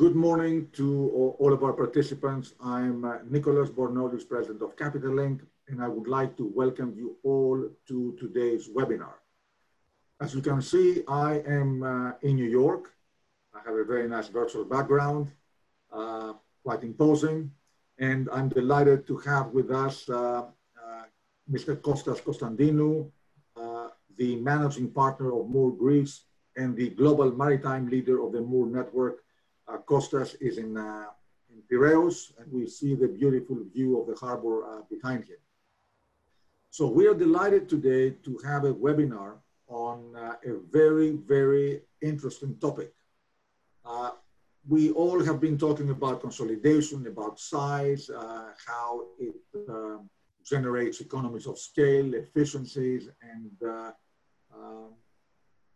Good morning to all of our participants. I'm uh, Nicholas Bornozis, President of Capital Link, and I would like to welcome you all to today's webinar. As you can see, I am uh, in New York. I have a very nice virtual background, uh, quite imposing, and I'm delighted to have with us uh, uh, Mr. Kostas Konstantinou, the managing partner of Moore Greece and the global maritime leader of the Moore Network uh, Kostas is in, uh, in Piraeus, and we see the beautiful view of the harbor uh, behind him. So we are delighted today to have a webinar on uh, a very, very interesting topic. Uh, we all have been talking about consolidation, about size, uh, how it um, generates economies of scale, efficiencies, and um,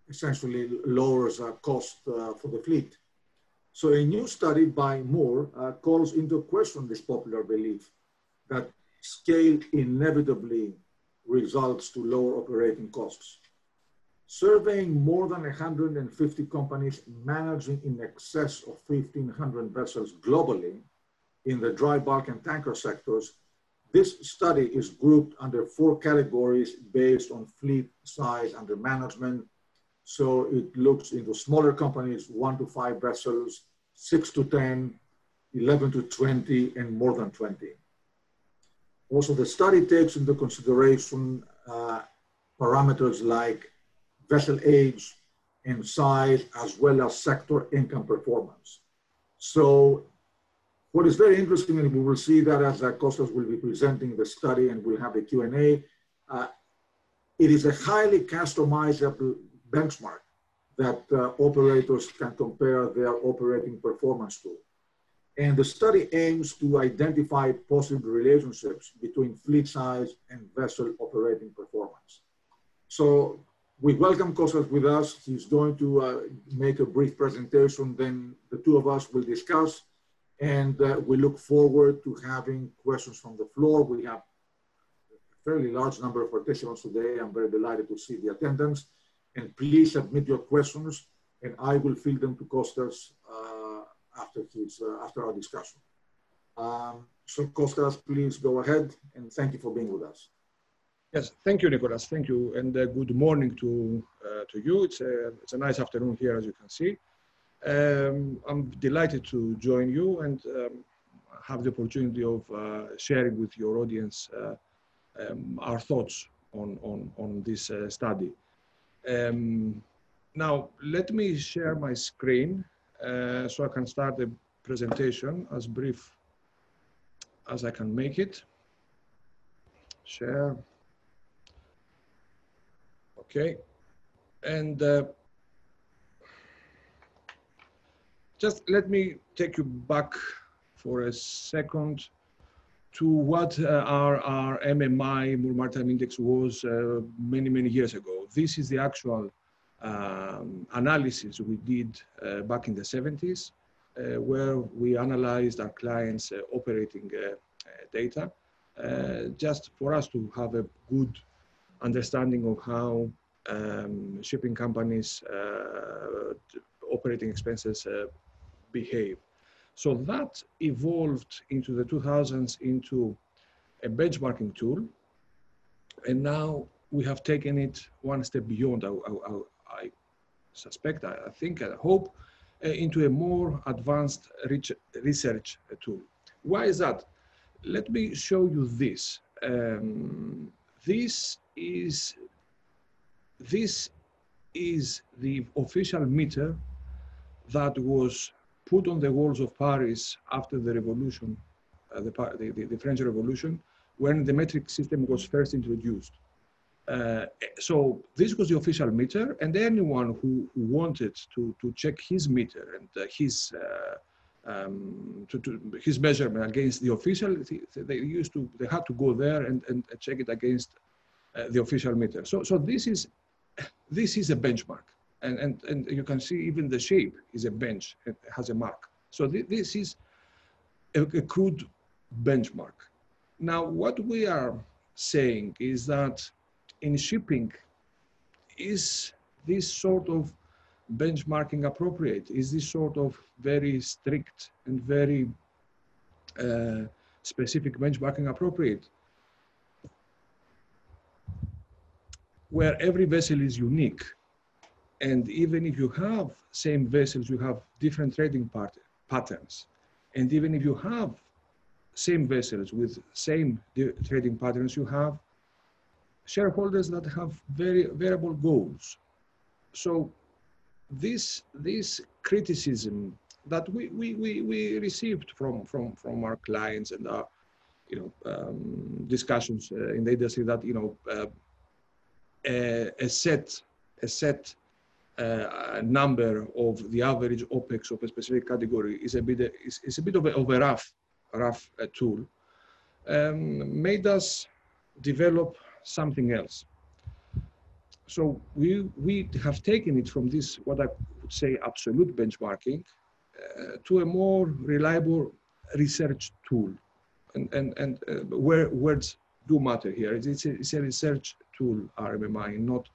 essentially lowers cost for the fleet. So a new study by Moore uh, calls into question this popular belief that scale inevitably results to lower operating costs. Surveying more than 150 companies managing in excess of 1,500 vessels globally in the dry bulk and tanker sectors, this study is grouped under four categories based on fleet size under management, so it looks into smaller companies, one to five vessels, six to 10, 11 to 20, and more than 20. Also, the study takes into consideration uh, parameters like vessel age and size, as well as sector income performance. So what is very interesting, and we will see that as Kostas will be presenting the study and we'll have a Q&A, uh, it is a highly customizable benchmark that uh, operators can compare their operating performance to. And the study aims to identify possible relationships between fleet size and vessel operating performance. So we welcome Kostas with us. He's going to uh, make a brief presentation, then the two of us will discuss. And uh, we look forward to having questions from the floor. We have a fairly large number of participants today. I'm very delighted to see the attendance and please submit your questions and I will field them to Kostas uh, after, his, uh, after our discussion. Um, so Kostas, please go ahead and thank you for being with us. Yes, thank you, Nicholas. Thank you, and uh, good morning to uh, to you. It's a it's a nice afternoon here, as you can see. Um, I'm delighted to join you and um, have the opportunity of uh, sharing with your audience uh, um, our thoughts on on on this study. Um, now, let me share my screen uh, so I can start the presentation as brief as I can make it. Share. Okay. And uh, just let me take you back for a second to what uh, our, our MMI, Moore Maritime Index, was uh, many, many years ago. This is the actual um, analysis we did uh, back in the 70s, uh, where we analyzed our clients' uh, operating uh, data, just for us to have a good understanding of how um, shipping companies' operating expenses behave. So that evolved into the 2000s into a benchmarking tool. And now we have taken it one step beyond, I, I, I suspect, I, think, I hope, uh, into a more advanced research tool. Why is that? Let me show you this. Um, this is this is the official meter that was put on the walls of Paris after the revolution, uh, the, the, the, French Revolution, when the metric system was first introduced. Uh, so this was the official meter, and anyone who, wanted to, to check his meter and uh, his uh, um, to, to, his measurement against the official, they used to they had to go there and, and check it against uh, the official meter. So so this is this is a benchmark and, and, and you can see even the shape is a bench, it has a mark. So th this is a, a crude benchmark. Now, what we are saying is that in shipping, is this sort of benchmarking appropriate? Is this sort of very strict and very uh, specific benchmarking appropriate? Where every vessel is unique, and even if you have same vessels, you have different trading part patterns. And even if you have same vessels with same trading patterns, you have shareholders that have very variable goals. So this, this criticism that we, we, we, we received from, from, from our clients and our you know, um, discussions uh, in the industry that, you know, uh, a, a, set, a set uh, number of the average OPEX of a specific category is a bit, is, is a, bit of a, of a rough, rough uh, tool, um, made us develop something else. So we, we have taken it from this, what I would say, absolute benchmarking uh, to a more reliable research tool. And, and, and uh, where words do matter here. It's a, it's a research tool, RMMI, not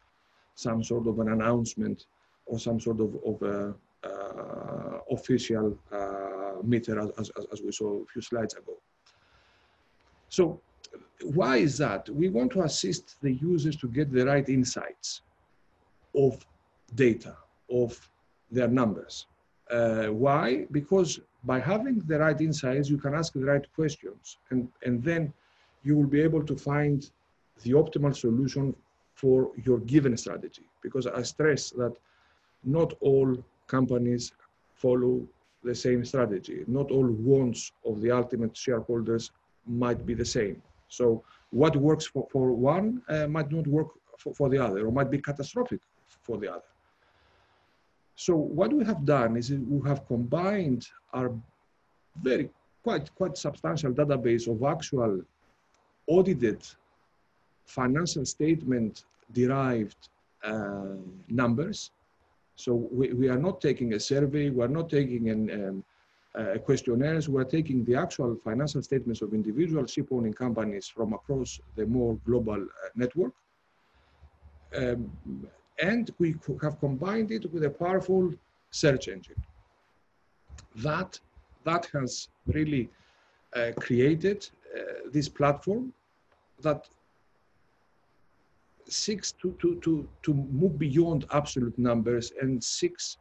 some sort of an announcement or some sort of, of a, uh, official uh, meter as, as, as we saw a few slides ago. So why is that? We want to assist the users to get the right insights of data, of their numbers. Uh, why? Because by having the right insights, you can ask the right questions, and, and then you will be able to find the optimal solution for your given strategy. Because I stress that not all companies follow the same strategy. Not all wants of the ultimate shareholders might be the same. So what works for, for one uh, might not work for, for the other or might be catastrophic for the other. So what we have done is we have combined our very quite quite substantial database of actual audited financial statement derived uh, numbers. So we, we are not taking a survey, we are not taking an, um, uh, questionnaires, we're taking the actual financial statements of individual ship-owning companies from across the Moore global uh, network. Um, and we have combined it with a powerful search engine. That, that has really uh, created uh, this platform that seeks to, to, to, to move beyond absolute numbers and seeks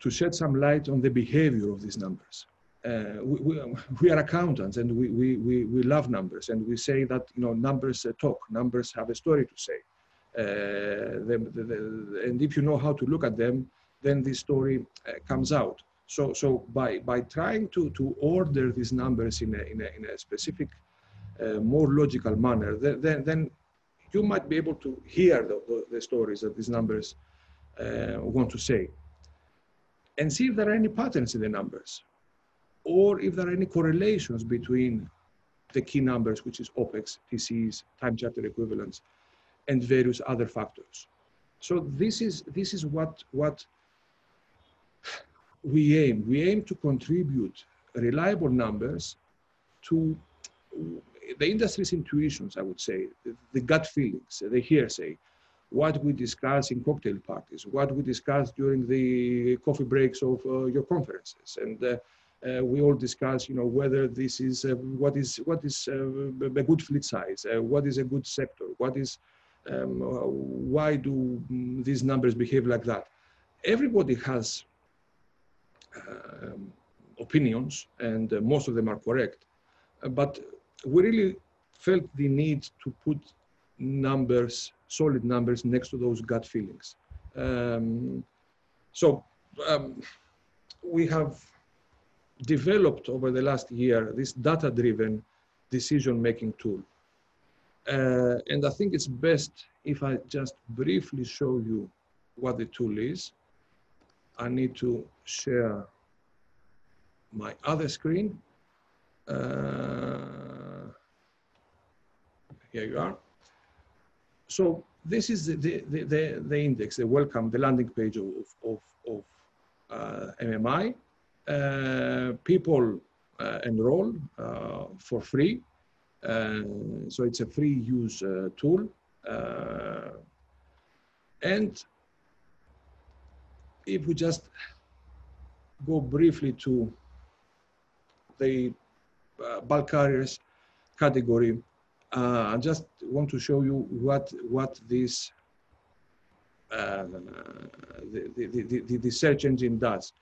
to shed some light on the behavior of these numbers. Uh, we, we, we, are accountants and we, we, we, we love numbers and we say that you know numbers uh, talk, numbers have a story to say. Uh, the, the, the, and if you know how to look at them, then this story uh, comes out. So, so by, by trying to, to order these numbers in a, in a, in a specific, uh, more logical manner, then, then you might be able to hear the, the, the stories that these numbers uh, want to say and see if there are any patterns in the numbers or if there are any correlations between the key numbers, which is OPEX, TCs, time charter equivalents, and various other factors. So this is, this is what, what we aim. We aim to contribute reliable numbers to the industry's intuitions, I would say, the, the gut feelings, the hearsay, what we discuss in cocktail parties, what we discuss during the coffee breaks of uh, your conferences. And uh, uh, we all discuss, you know, whether this is, uh, what is, what is uh, a good fleet size, uh, what is a good sector, what is, um, why do these numbers behave like that? Everybody has um, opinions and most of them are correct, but we really felt the need to put numbers, solid numbers next to those gut feelings. Um, so um, we have developed over the last year this data-driven decision-making tool. Uh, and I think it's best if I just briefly show you what the tool is. I need to share my other screen. Uh, here you are. So this is the, the, the, the, index, the welcome, the landing page of, of, of uh, MMI. Uh, people uh, enroll uh, for free. Uh, so it's a free use uh, tool. and if we just go briefly to the bulk carriers category, I just want to show you what what this uh, the, the, the, the, search engine does.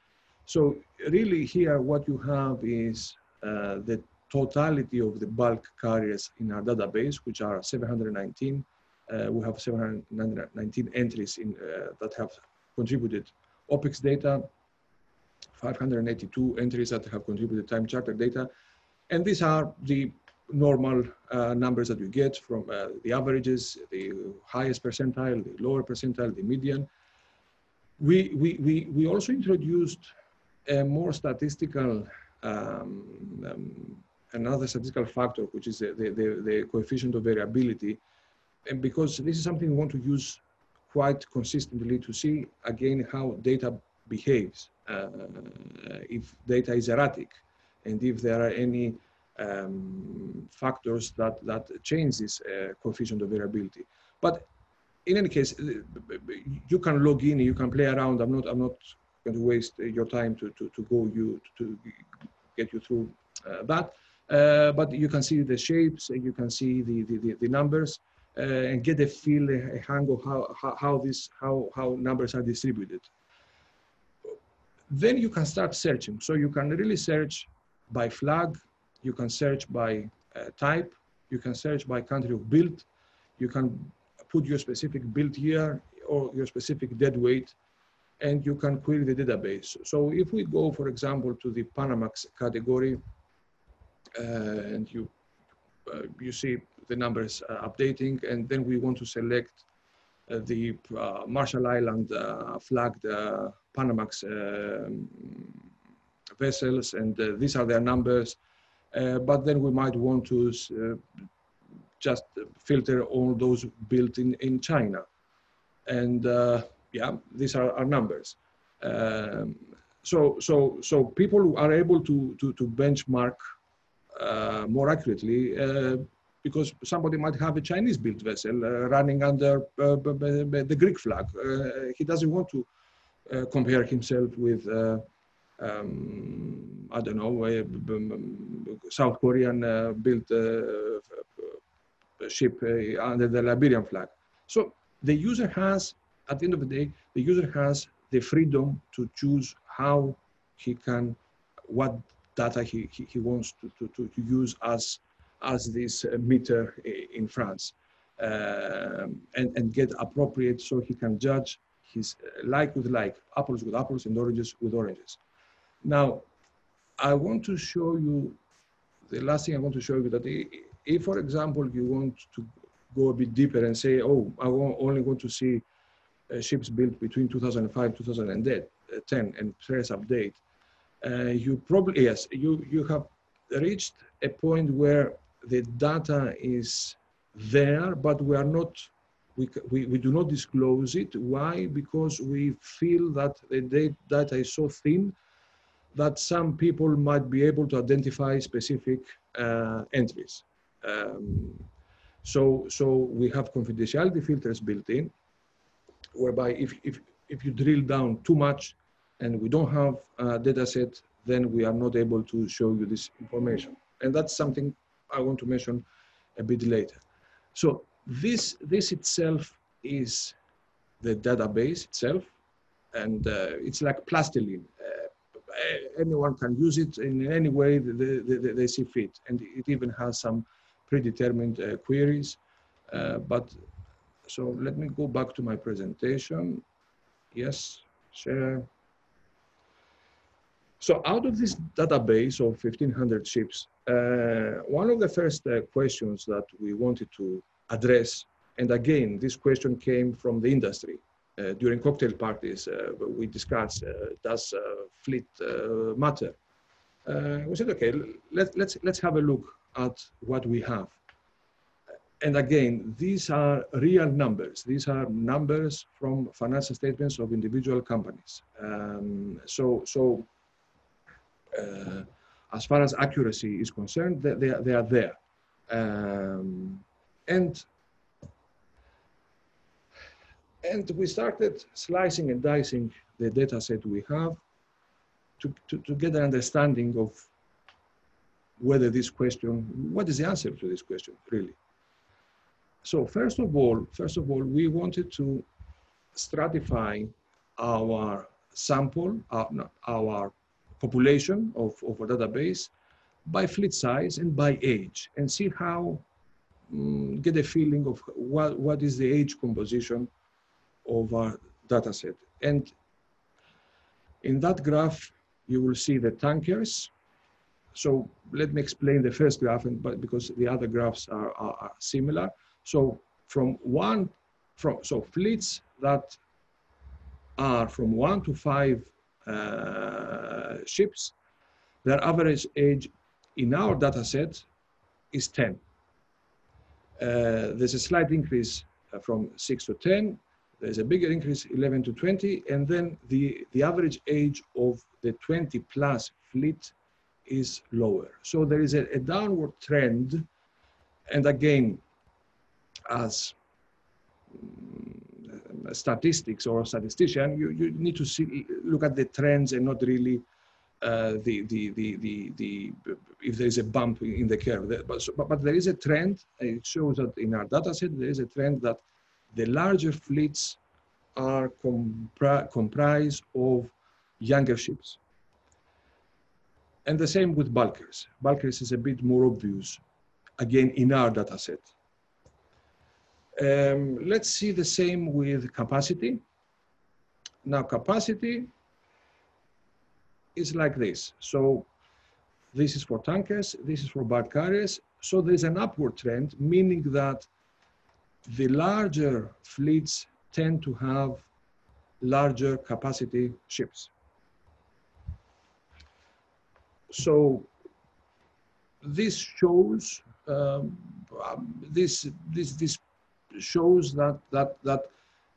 So really here what you have is uh, the totality of the bulk carriers in our database, which are 719. Uh, we have 719 entries in, uh, that have contributed OPEX data, 582 entries that have contributed time charter data. And these are the normal uh, numbers that you get from uh, the averages, the highest percentile, the lower percentile, the median. We, we, we, we also introduced a more statistical, um, um, another statistical factor, which is the, the, the, coefficient of variability. And because this is something we want to use quite consistently to see again how data behaves, uh, if data is erratic, and if there are any um, factors that, that change this uh, coefficient of variability. But in any case, you can log in, you can play around. I'm not, I'm not going to waste your time to, to, to go you to get you through uh, that. Uh, but you can see the shapes, you can see the, the, the numbers, uh, and get a feel, a hang of how, how, how, this, how, how numbers are distributed. Then you can start searching. So you can really search by flag, you can search by uh, type, you can search by country of build, you can put your specific build year or your specific dead weight, and you can query the database. So if we go, for example, to the Panamax category, uh, and you, uh, you see the numbers uh, updating, and then we want to select uh, the uh, Marshall Island flagged Panamax um, vessels, and these are their numbers. Uh, but then we might want to uh, just filter all those built in, in China. And uh, yeah, these are our numbers. Um, so, so, so people are able to, to, to benchmark uh, more accurately uh, because somebody might have a Chinese built vessel uh, running under the Greek flag. he doesn't want to compare himself with um, I don't know, South Korean uh, built uh, ship uh, under the Liberian flag. So the user has, at the end of the day, the user has the freedom to choose how he can, what data he, he, he wants to, to, to, use as, as this meter in France. Um, and, and get appropriate so he can judge his like with like, apples with apples and oranges with oranges. Now, I want to show you, the last thing I want to show you that if, for example, you want to go a bit deeper and say, oh, I only want to see uh, ships built between 2005 2010 and press update, uh, you probably, yes, you, you have reached a point where the data is there, but we are not, we, we, we do not disclose it. Why? Because we feel that the data is so thin that some people might be able to identify specific uh, entries. Um, so, so we have confidentiality filters built in, whereby if, if, if you drill down too much and we don't have a data set, then we are not able to show you this information. And that's something I want to mention a bit later. So this, this itself is the database itself, and uh, it's like plastiline anyone can use it in any way they, they, they, see fit. And it even has some predetermined uh, queries. Uh, but so let me go back to my presentation. Yes, share. So out of this database of 1500 ships, uh, one of the first uh, questions that we wanted to address, and again, this question came from the industry, uh, during cocktail parties, uh, we discussed, uh, does fleet matter? we said, okay, let, let's, let's have a look at what we have. And again, these are real numbers. These are numbers from financial statements of individual companies. Um, so, so uh, as far as accuracy is concerned, they, they, are, they are there. Um, and and we started slicing and dicing the data set we have to, to, to get an understanding of whether this question, what is the answer to this question, really? So first of all, first of all, we wanted to stratify our sample, our, our population of, of a database by fleet size and by age and see how, um, get a feeling of what, what is the age composition of our data set. And in that graph, you will see the tankers. So let me explain the first graph, and, but because the other graphs are, are, are similar. So from one, from so fleets that are from one to five uh, ships, their average age in our data set is 10. Uh, there's a slight increase uh, from 6 to 10. There's a bigger increase, 11 to 20. And then the, the average age of the 20 plus fleet is lower. So there is a, a downward trend. And again, as um, statistics or statistician, you, you need to see, look at the trends and not really uh, the, the, the, the, the, if there is a bump in the curve. But, but, but there is a trend, it shows that in our data set, there is a trend that the larger fleets are compri comprised of younger ships. And the same with bulkers. Bulkers is a bit more obvious, again, in our data set. Um, let's see the same with capacity. Now, capacity is like this. So this is for tankers, this is for bulk carriers. So there's an upward trend, meaning that the larger fleets tend to have larger capacity ships. So this shows um, this this this shows that that that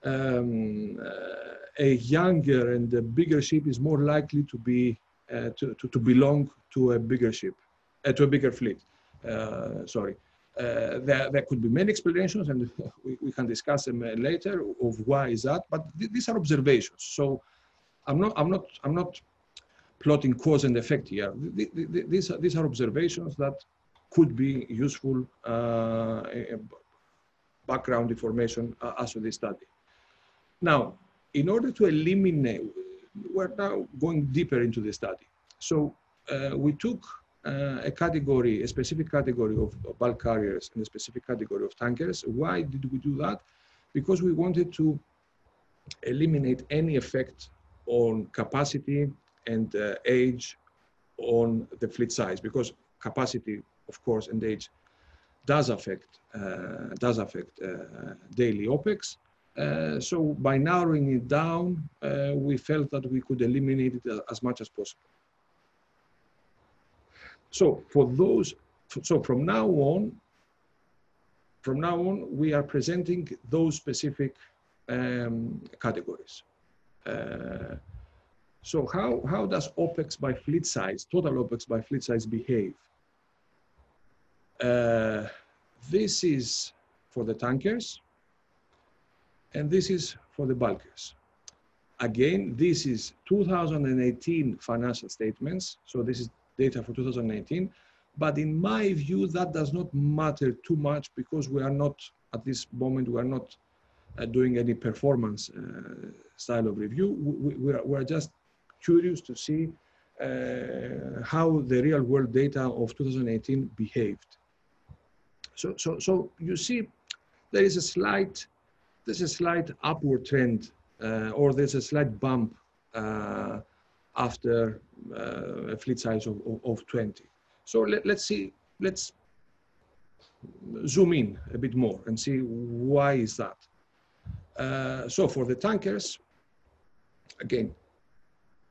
um, uh, a younger and a bigger ship is more likely to be uh, to, to, to belong to a bigger ship, uh, to a bigger fleet. Uh, sorry. Uh, there, there could be many explanations, and we, we can discuss them uh, later of why is that. But th these are observations. So I'm not I'm not I'm not plotting cause and effect here. Th th these are, these are observations that could be useful uh, background information as to this study. Now, in order to eliminate, we're now going deeper into the study. So uh, we took uh, a category, a specific category of, bulk carriers and a specific category of tankers. Why did we do that? Because we wanted to eliminate any effect on capacity and uh, age on the fleet size because capacity, of course, and age does affect uh, does affect uh, daily opex. Uh, so by narrowing it down, uh, we felt that we could eliminate it as much as possible. So for those, so from now on, from now on, we are presenting those specific um, categories. Uh, so how, how does OPEX by fleet size, total OPEX by fleet size behave? Uh, this is for the tankers, and this is for the bulkers. Again, this is 2018 financial statements. So this is data for 2019. But in my view, that does not matter too much because we are not, at this moment, we are not uh, doing any performance uh, style of review. We, we, are, we are just curious to see uh, how the real world data of 2018 behaved. So, so, so you see, there is a slight, there's a slight upward trend, uh, or there's a slight bump uh, after uh, a fleet size of, of, of 20. So let, let's see, let's zoom in a bit more and see why is that. Uh, so for the tankers, again,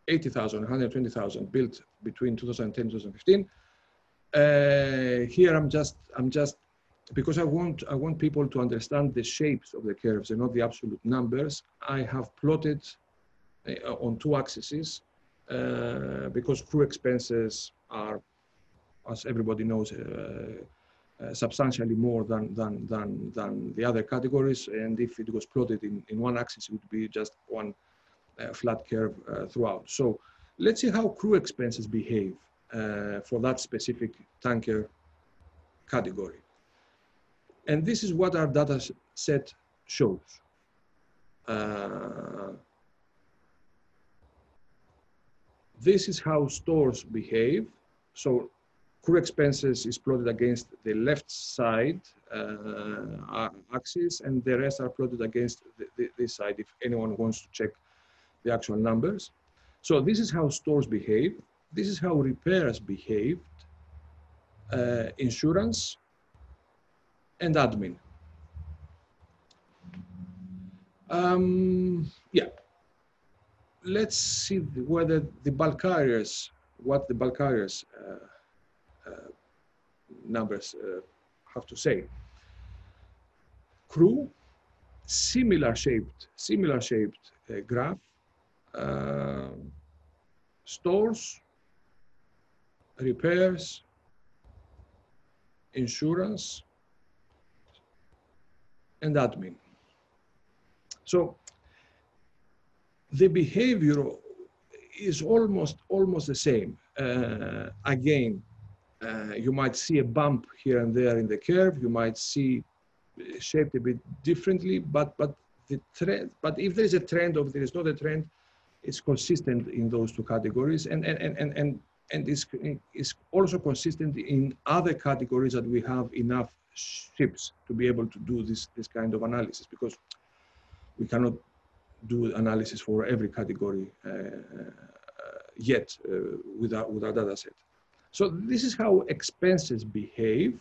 80,000, 120,000 built between 2010 and 2015. Uh, here I'm just, I'm just, because I want, I want people to understand the shapes of the curves and not the absolute numbers, I have plotted uh, on two axes uh, because crew expenses are, as everybody knows, uh, uh, substantially more than, than, than, than the other categories. And if it was plotted in, in one axis, it would be just one flat curve throughout. So let's see how crew expenses behave for that specific tanker category. And this is what our data set shows. Uh, this is how stores behave. So crew expenses is plotted against the left side uh, axis and the rest are plotted against the, this side if anyone wants to check the actual numbers. So this is how stores behave. This is how repairs behaved, uh, insurance, and admin. Um, yeah, let's see whether the bulk carriers, what the bulk carriers uh, uh, numbers uh, have to say. Crew, similar shaped, similar shaped uh, graph. Uh, stores, repairs, insurance, and admin. So the behavior is almost almost the same. Uh, again, uh, you might see a bump here and there in the curve. You might see shaped a bit differently, but but the trend. But if there is a trend or there is not a trend, it's consistent in those two categories, and and and and and, and is is also consistent in other categories that we have enough ships to be able to do this this kind of analysis because we cannot do analysis for every category uh, uh, yet uh, with, our, with our data set. So this is how expenses behave.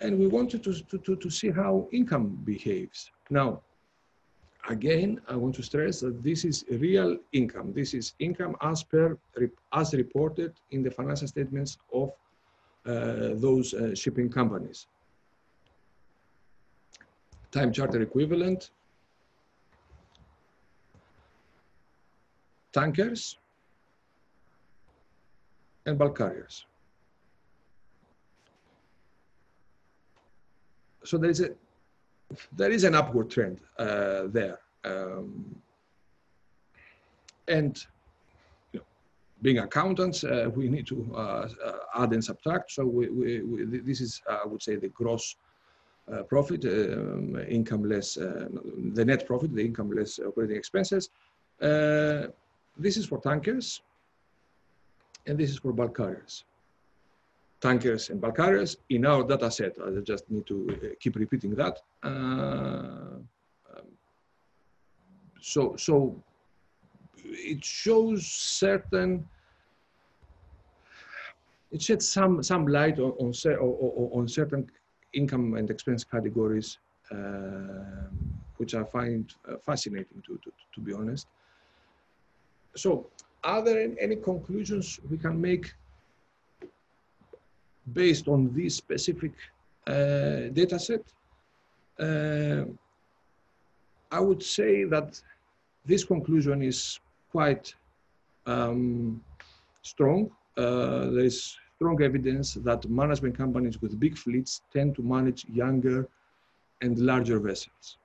And we wanted to, to, to, to see how income behaves. Now, again, I want to stress that this is real income. This is income as per, as reported in the financial statements of uh, those uh, shipping companies. Time charter equivalent, tankers, and bulk carriers. So there is a there is an upward trend uh, there, um, and you know, being accountants, uh, we need to uh, uh add and subtract. So we, we, we, this is, uh, I would say, the gross uh, profit, um, income less the net profit, the income less operating expenses. This is for tankers and this is for bulk carriers. Tankers and bulk carriers in our data set, I just need to uh, keep repeating that. Uh, um, so, so it shows certain, it sheds some, some light on, on, on certain income and expense categories, uh, which I find uh, fascinating to, to, to be honest. So are there any conclusions we can make based on this specific uh, data set? Uh, I would say that this conclusion is quite um, strong. Uh, there is strong evidence that management companies with big fleets tend to manage younger and larger vessels.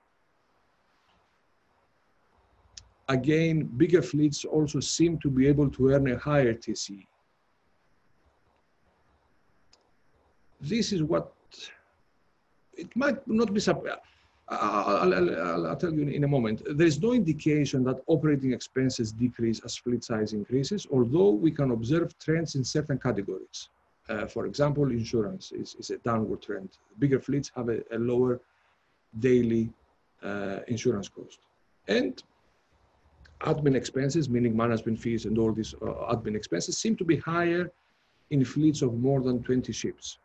Again, bigger fleets also seem to be able to earn a higher TCE. This is what it might not be. I'll, I'll, I'll, tell you in a moment. There is no indication that operating expenses decrease as fleet size increases, although we can observe trends in certain categories. Uh, for example, insurance is, is, a downward trend. Bigger fleets have a, a lower daily uh, insurance cost. And admin expenses, meaning management fees and all these uh, admin expenses, seem to be higher in fleets of more than 20 ships.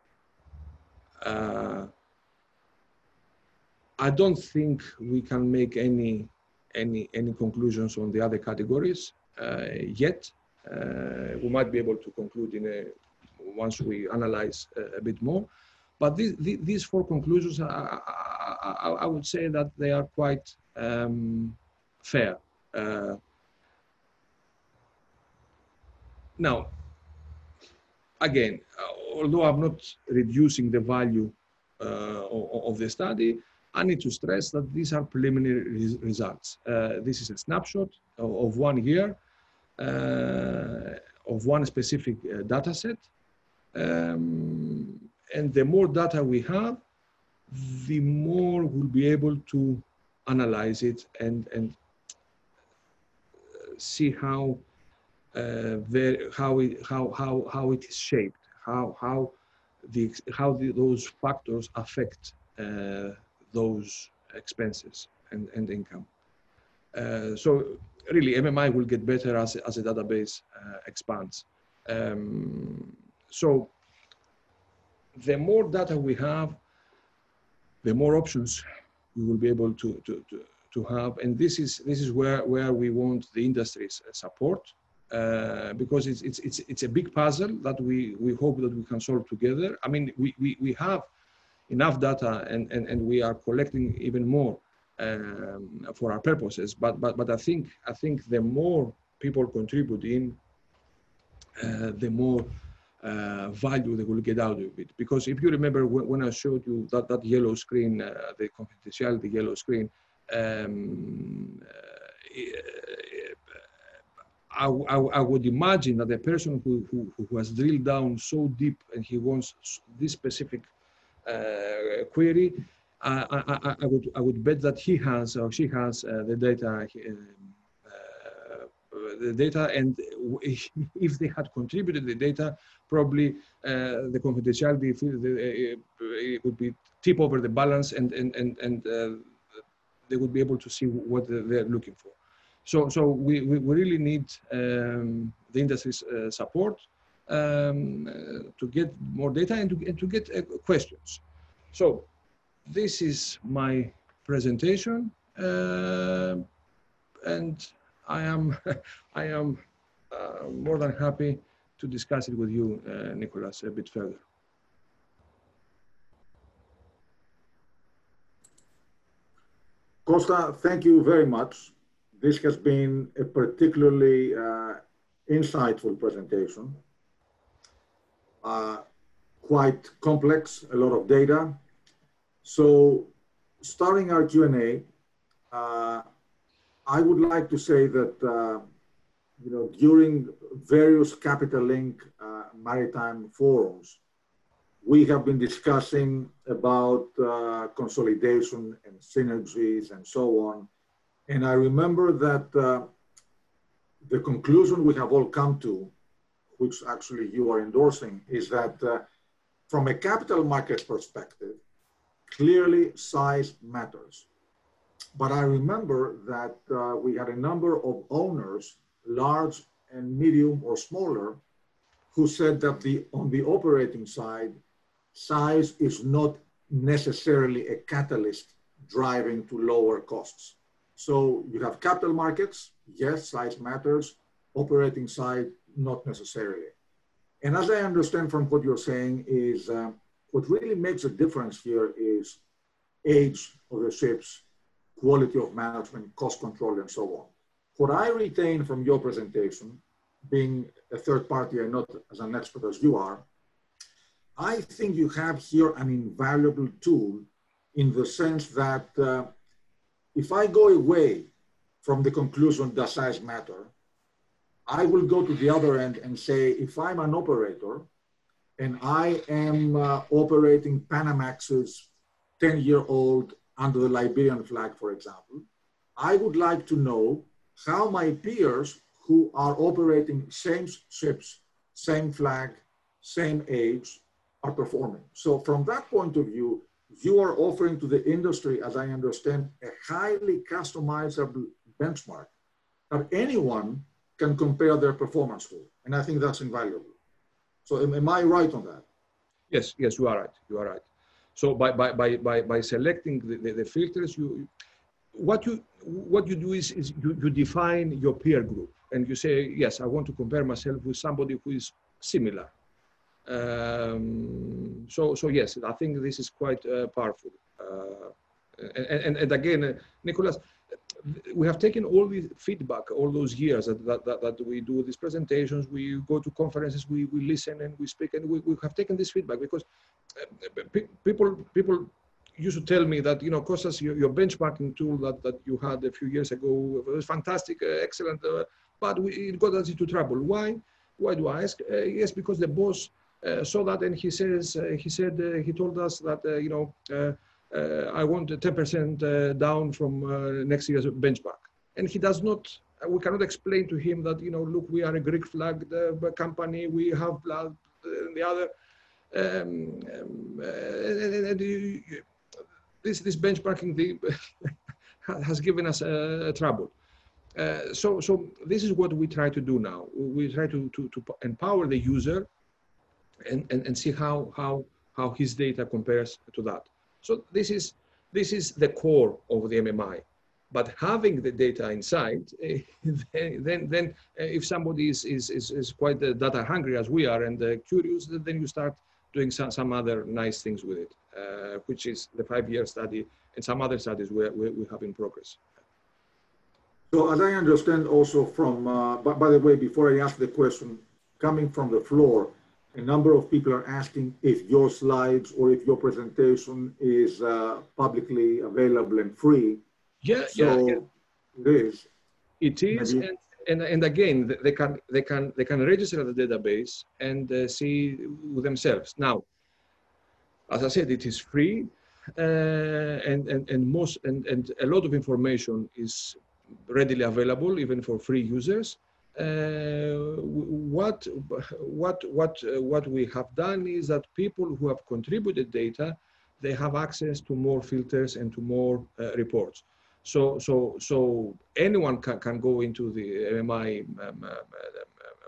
Uh, I don't think we can make any any any conclusions on the other categories uh, yet. Uh, we might be able to conclude in a once we analyze a, a bit more. But these, these four conclusions, I, I, I, would say that they are quite um, fair. Uh, now, again, although I'm not reducing the value uh, of, of, the study, I need to stress that these are preliminary res results. Uh, this is a snapshot of, of one year uh, of one specific uh, data set. Um, and the more data we have, the more we'll be able to analyze it and, and see how uh, very, how, it, how, how, how it is shaped, how, how, the, how the, those factors affect uh, those expenses and, and income. Uh, so really MMI will get better as, as a database uh, expands. Um, so the more data we have, the more options we will be able to, to, to, to have. And this is, this is where, where we want the industry's support uh, because it's, it's, it's, it's a big puzzle that we, we hope that we can solve together. I mean, we, we, we have enough data and, and, and we are collecting even more um, for our purposes. But, but, but I, think, I think the more people contribute in, uh, the more uh, value they will get out of it. Because if you remember when, when I showed you that, that yellow screen, uh, the confidentiality yellow screen, um, uh, I, I, I, would imagine that the person who, who, who, has drilled down so deep and he wants this specific uh, query, I, I, would, I would bet that he has or she has uh, the data the data and if they had contributed the data, probably uh, the confidentiality it would be tip over the balance and, and, and, and uh, they would be able to see what they're looking for. So, so we, we really need um, the industry's uh, support um, uh, to get more data and to, and to get uh, questions. So this is my presentation. Uh, and I am, I am uh, more than happy to discuss it with you, uh, Nicholas, a bit further. Costa, thank you very much. This has been a particularly uh, insightful presentation. Uh, quite complex, a lot of data. So starting our Q&A, uh, I would like to say that, uh, you know, during various Capital Link uh, maritime forums, we have been discussing about uh, consolidation and synergies and so on. And I remember that uh, the conclusion we have all come to, which actually you are endorsing, is that uh, from a capital market perspective, clearly size matters. But I remember that uh, we had a number of owners, large and medium or smaller, who said that the on the operating side, size is not necessarily a catalyst driving to lower costs. So you have capital markets, yes, size matters, operating side, not necessarily. And as I understand from what you're saying is uh, what really makes a difference here is age of the ships, quality of management, cost control, and so on. What I retain from your presentation, being a third party and not as an expert as you are, I think you have here an invaluable tool in the sense that uh, if I go away from the conclusion does size matter, I will go to the other end and say, if I'm an operator and I am uh, operating Panamax's 10 year old under the Liberian flag, for example, I would like to know how my peers who are operating same ships, same flag, same age are performing. So from that point of view, you are offering to the industry, as I understand, a highly customizable benchmark that anyone can compare their performance to. And I think that's invaluable. So am, am I right on that? Yes, yes, you are right. You are right. So by, by, by, by, by selecting the, the, the, filters, you, what, you, what you do is, is you, you define your peer group and you say, yes, I want to compare myself with somebody who is similar. Um, so, so yes, I think this is quite uh, powerful. Uh, and, and, and, again, uh, Nicholas, we have taken all the feedback all those years that, that, that, that, we do these presentations, we go to conferences, we, we listen and we speak, and we, we have taken this feedback because uh, people, people used to tell me that, you know, Costas, your, your benchmarking tool that, that you had a few years ago was fantastic, uh, excellent, uh, but we, it got us into trouble. Why? Why do I ask? Yes, because the boss uh, saw that and he says, uh, he said, uh, he told us that, you know, I want 10% down from next year's benchmark. And he does not we cannot explain to him that you know look we are a greek flagged uh, company we have blood and the other um, um, this this benchmarking the has given us uh, trouble uh, so so this is what we try to do now we try to to, to empower the user and, and and see how how how his data compares to that so this is this is the core of the mmi but having the data inside, uh, then, then uh, if somebody is, is, is, is quite uh, data hungry as we are and curious, then you start doing some, some other nice things with it, which is the five-year study and some other studies we, we, we have in progress. So as I understand also from, uh, by, by, the way, before I ask the question, coming from the floor, a number of people are asking if your slides or if your presentation is uh, publicly available and free. Yeah, so yeah, yeah. It is. It is, and, and, and again, they can they can they can register the database and uh, see themselves. Now, as I said, it is free, uh, and and and most and and a lot of information is readily available even for free users. Uh, what what what uh, what we have done is that people who have contributed data, they have access to more filters and to more uh, reports. So, so, so anyone can, can go into the MMI um, uh,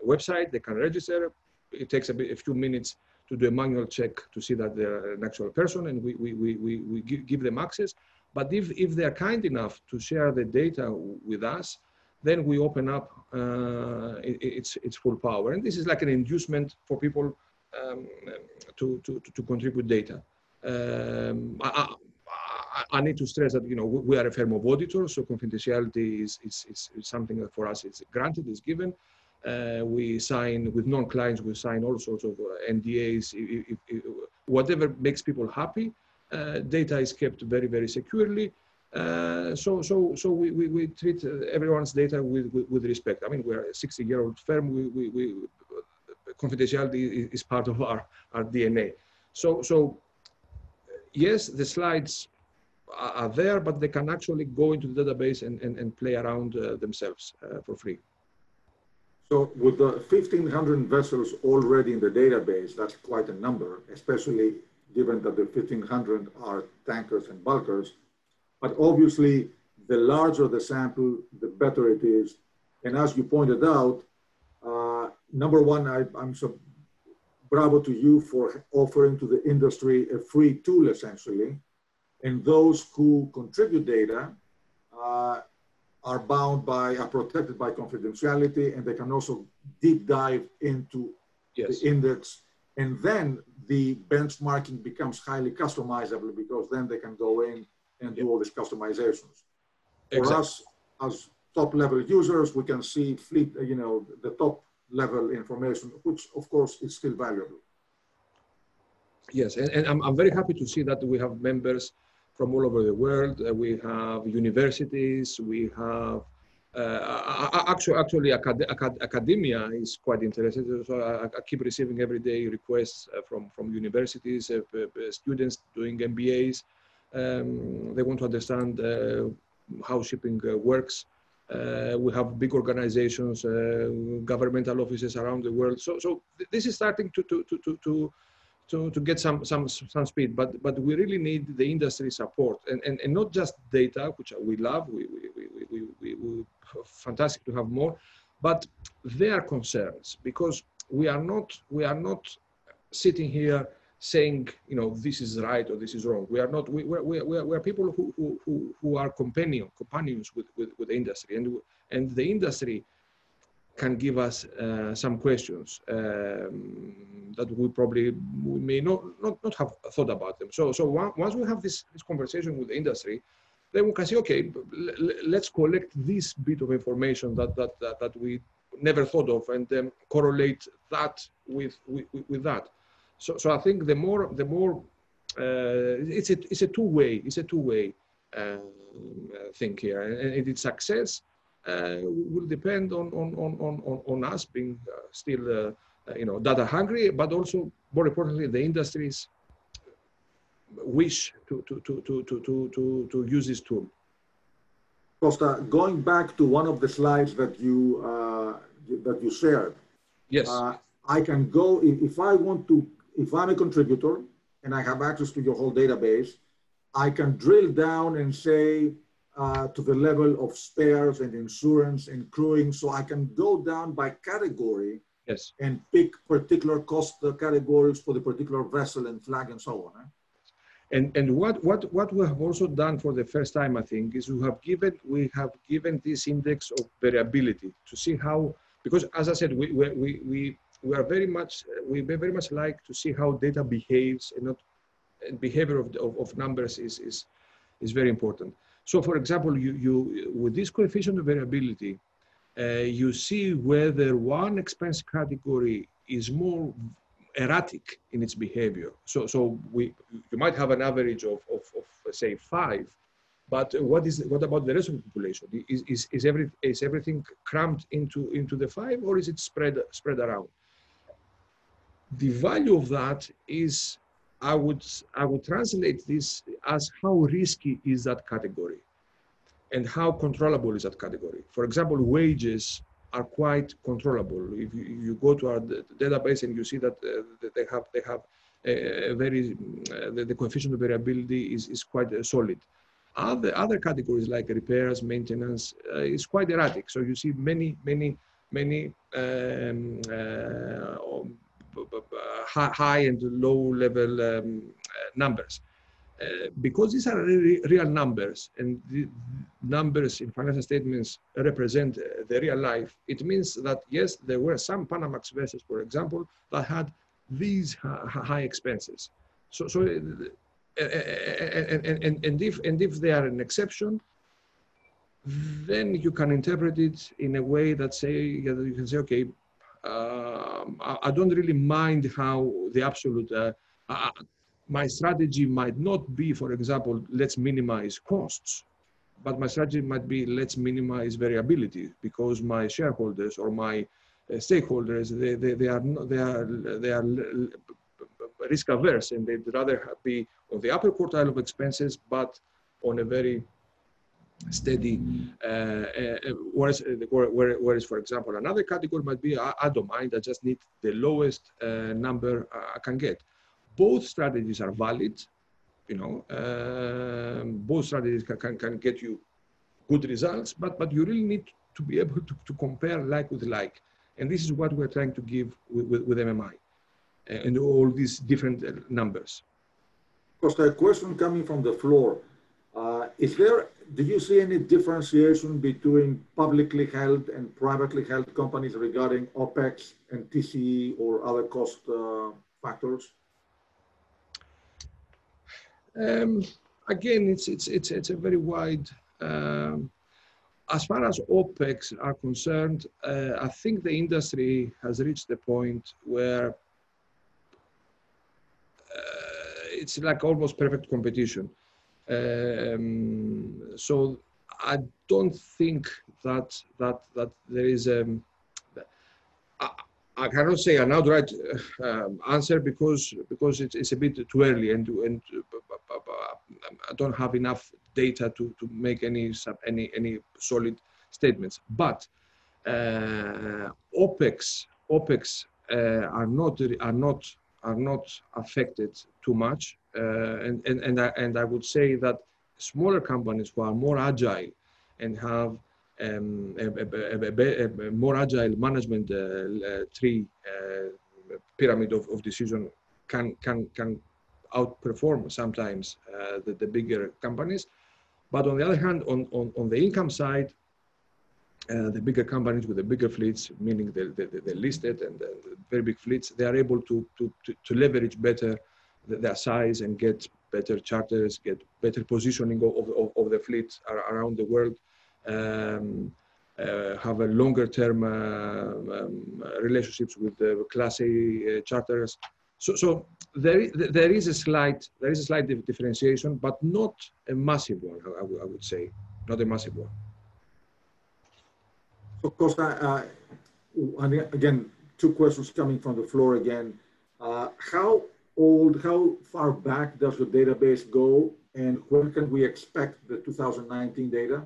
website, they can register. It takes a, bit, a few minutes to do a manual check to see that they're an actual person and we, we, we, we, we give them access. But if, if they're kind enough to share the data with us, then we open up uh, it, its, its full power. And this is like an inducement for people um, to, to, to contribute data. Um, I, I, need to stress that you know we are a firm of auditors, so confidentiality is, is, is, is something that for us is granted, is given. Uh, we sign with non-clients, we sign all sorts of uh, NDAs. If, if, if, whatever makes people happy, uh, data is kept very, very securely. Uh, so, so, so we, we, we treat uh, everyone's data with, with, with, respect. I mean, we're a 60-year-old firm. We, we, we, confidentiality is part of our, our DNA. So, so yes, the slides are there, but they can actually go into the database and, and, and play around uh, themselves uh, for free. So with the 1,500 vessels already in the database, that's quite a number, especially given that the 1,500 are tankers and bulkers. But obviously, the larger the sample, the better it is. And as you pointed out, uh, number one, I, am so bravo to you for offering to the industry a free tool, essentially, and those who contribute data uh, are bound by, are protected by confidentiality, and they can also deep dive into yes. the index. And then the benchmarking becomes highly customizable because then they can go in and do all these customizations. Exactly. For us, as top level users, we can see fleet, you know, the top level information, which of course is still valuable. Yes, and, and I'm, I'm very happy to see that we have members from all over the world. Uh, we have universities, we have uh, actually, actually acad acad academia is quite interested. So I, I, keep receiving every day requests uh, from, from universities, uh, students doing MBAs. Um, they want to understand uh, how shipping uh, works. we have big organizations, governmental offices around the world. So, so th this is starting to, to, to, to, to, to get some, some, some speed, but, but we really need the industry support and, and, and not just data, which we love, we, we, we, we, we, we fantastic to have more, but their concerns, because we are not, we are not sitting here saying, you know, this is right or this is wrong. We are not, we, we're, we're, we're people who, who, who, who are companion, companions with, with, with the industry and, and the industry can give us uh, some questions um, that we probably we may not, not, not have thought about them. So, so once we have this, this conversation with the industry, then we can say, okay, let's collect this bit of information that, that, that, that we never thought of and then correlate that with, with, with that. So, so I think the more, the more uh, it's a it's a two way it's a two way um, thing here, and, its success uh, will depend on on on on on us being uh, still uh, you know data hungry, but also more importantly the industries wish to to to to to to to use this tool. Costa, going back to one of the slides that you uh, that you shared. Yes. Uh, I can go if I want to. If I'm a contributor and I have access to your whole database, I can drill down and say uh, to the level of spares and insurance and crewing. So I can go down by category yes. and pick particular cost categories for the particular vessel and flag and so on. Eh? And, and what, what, what we have also done for the first time, I think, is we have given, we have given this index of variability to see how, because as I said, we, we, we, we are very much, we very much like to see how data behaves and not, and behavior of, of, of numbers is, is, is very important. So for example, you, you, with this coefficient of variability, uh, you see whether one expense category is more erratic in its behavior. So, so we, you might have an average of, of, of say five, but what is what about the rest of the population? Is, is, is, every, is everything crammed into, into the five or is it spread, spread around? The value of that is, I would, I would translate this as how risky is that category and how controllable is that category. For example, wages are quite controllable. If you, you go to our database and you see that, uh, they have they have a, a very uh, the, the, coefficient of variability is, is quite uh, solid. Other other categories like repairs, maintenance uh, is quite erratic. So you see many many many um, uh, high and low level um, uh, numbers. Uh, because these are real numbers and the numbers in financial statements represent uh, the real life, it means that yes, there were some Panamax vessels, for example, that had these high expenses. So, so uh, and, and, and, and, if, and if they are an exception, then you can interpret it in a way that say, you can say, okay, um, I, I, don't really mind how the absolute, uh, my strategy might not be, for example, let's minimize costs, but my strategy might be let's minimize variability because my shareholders or my uh, stakeholders they, they, they are not, they are they are risk averse and they'd rather be on the upper quartile of expenses but on a very steady uh, uh, whereas, uh, whereas for example another category might be I, I don't mind I just need the lowest uh, number I can get both strategies are valid. You know, um, both strategies can, can, can get you good results, but, but you really need to be able to, to compare like with like. And this is what we're trying to give with, with, with MMI uh, and all these different uh, numbers. Costa, a question coming from the floor. Uh, is there, do you see any differentiation between publicly held and privately held companies regarding OPEX and TCE or other cost uh, factors? Um, again, it's, it's, it's, it's a very wide, um, as far as OPEX are concerned, uh, I think the industry has reached the point where uh, it's like almost perfect competition. Um, so I don't think that that that there is a. Um, I cannot say an outright uh, answer because because it's, it's a bit too early and and I don't have enough data to, to make any any any solid statements. But uh, OPEX OPEX uh, are not are not are not affected too much, uh, and and and I, and I would say that smaller companies who are more agile and have um, a, a, a, a, more agile management uh, uh, tree uh, pyramid of, of decision can can can outperform sometimes uh, the, the bigger companies. But on the other hand, on, on, on the income side, uh, the bigger companies with the bigger fleets, meaning the, the, the listed and very big fleets, they are able to, to, to, to leverage better their size and get better charters, get better positioning of, of, of the fleet around the world, um, uh, have a longer term uh, um, relationships with the Class A uh, charters, so, so there, there is a slight there is a slight differentiation, but not a massive one. I, I would say, not a massive one. So Costa, uh, again, two questions coming from the floor again. Uh, how old, how far back does the database go, and when can we expect the 2019 data?